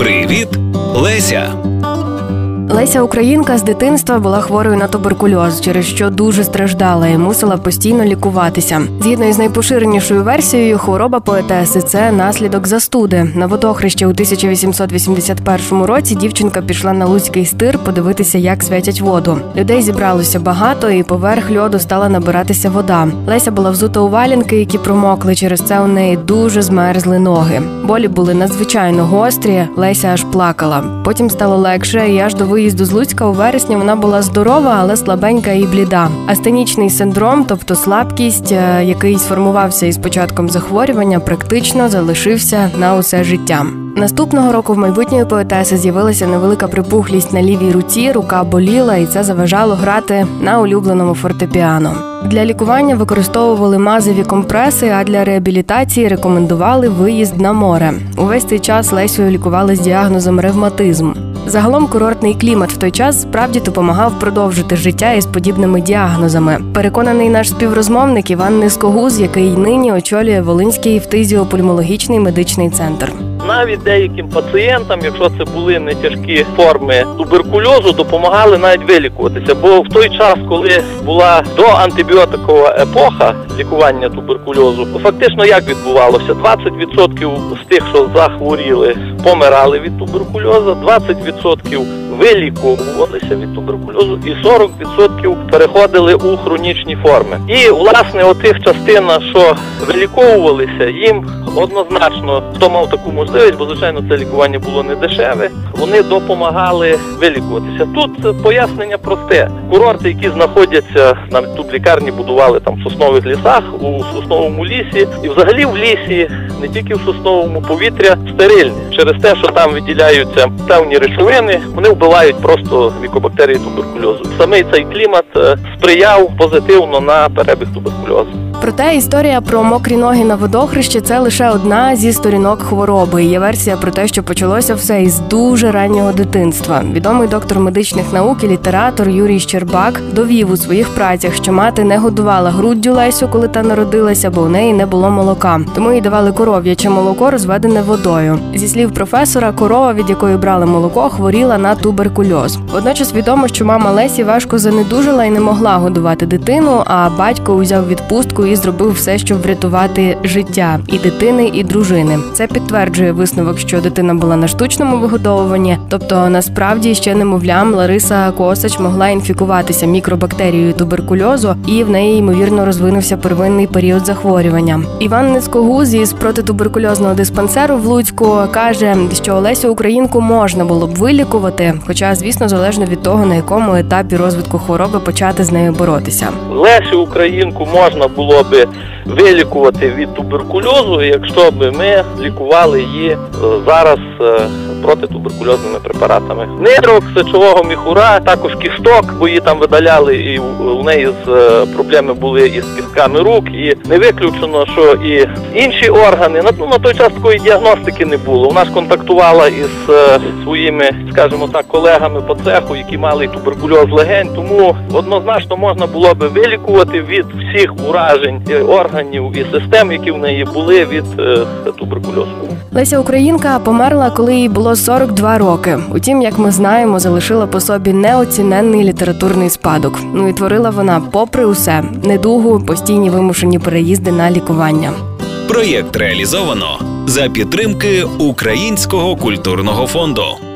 Привіт, Леся! Леся Українка з дитинства була хворою на туберкульоз, через що дуже страждала і мусила постійно лікуватися. Згідно із найпоширенішою версією, хвороба поетеси це наслідок застуди. На водохрещі у 1881 році дівчинка пішла на Луцький стир подивитися, як святять воду. Людей зібралося багато, і поверх льоду стала набиратися вода. Леся була взута у валянки, які промокли. Через це у неї дуже змерзли ноги. Болі були надзвичайно гострі. Леся аж плакала. Потім стало легше, і аж до виїзду з Луцька у вересні вона була здорова, але слабенька і бліда. Астенічний синдром, тобто слабкість, е, який сформувався із початком захворювання, практично залишився на усе життя. Наступного року в майбутньої поетеси з'явилася невелика припухлість на лівій руці, рука боліла, і це заважало грати на улюбленому фортепіано. Для лікування використовували мазові компреси, а для реабілітації рекомендували виїзд на море. Увесь цей час Лесю лікували з діагнозом ревматизм. Загалом курортний клімат в той час справді допомагав продовжити життя із подібними діагнозами. Переконаний наш співрозмовник Іван Нискогуз, який нині очолює Волинський фтизіопульмологічний медичний центр. Навіть деяким пацієнтам, якщо це були не тяжкі форми туберкульозу, допомагали навіть вилікуватися. Бо в той час, коли була доантибіотикова епоха лікування туберкульозу, фактично як відбувалося? 20% з тих, що захворіли, помирали від туберкульозу, 20% вилікувалися від туберкульозу, і 40% переходили у хронічні форми. І власне отих частина, що виліковувалися, їм однозначно хто мав таку можливість, бо звичайно це лікування було не дешеве. Вони допомагали вилікуватися. Тут пояснення просте: курорти, які знаходяться навіть тут лікарні, будували там в соснових лісах, у сосновому лісі, і взагалі в лісі, не тільки в сосновому повітря, стерильні через те, що там виділяються певні речовини, вони вбивають просто мікобактерії туберкульозу. Самий цей клімат е, сприяв позитивно на перебіг туберкульозу. Проте історія про мокрі ноги на водохрещі це лише одна зі сторінок хвороби. Є версія про те, що почалося все із дуже раннього дитинства. Відомий доктор медичних наук і літератор Юрій Щербак довів у своїх працях, що мати не годувала груддю Лесю, коли та народилася, бо у неї не було молока. Тому їй давали коров'яче молоко, розведене водою. Зі слів професора, корова, від якої брали молоко, хворіла на туберкульоз. Водночас відомо, що мама Лесі важко занедужила і не могла годувати дитину. А батько узяв відпустку і зробив все, щоб врятувати життя і дитини, і дружини. Це підтверджує висновок, що дитина була на штучному вигодовуванні. Тобто, насправді ще немовлям Лариса Косач могла інфікуватися мікробактерією туберкульозу, і в неї ймовірно розвинувся первинний період захворювання. Іван Нецькогуз із протитуберкульозного диспансеру в Луцьку каже, що Олесю Українку можна було б вилікувати, хоча, звісно, залежно від того, на якому етапі розвитку хвороби почати з нею боротися. Лесю Українку можна було би вилікувати від туберкульозу, якщо б ми лікували її е, зараз е, протитуберкульозними препаратами. Нирок, сечового міхура, також кісток, бо її там видаляли, і у неї з е, проблеми були із кістками рук. І не виключено, що і інші органи ну, на той час такої діагностики не було. Вона ж контактувала із своїми, скажімо так, колегами по цеху, які мали туберкульоз легень. Тому однозначно можна було би вилікувати від всіх уражень органів і систем, які в неї були від туберкульозу. Леся Українка померла, коли їй було 42 роки. Утім, як ми знаємо, залишила по собі неоціненний літературний спадок. Ну і творила вона, попри усе, недугу, постійні вимушені переїзди на лікування. Проєкт реалізовано за підтримки Українського культурного фонду.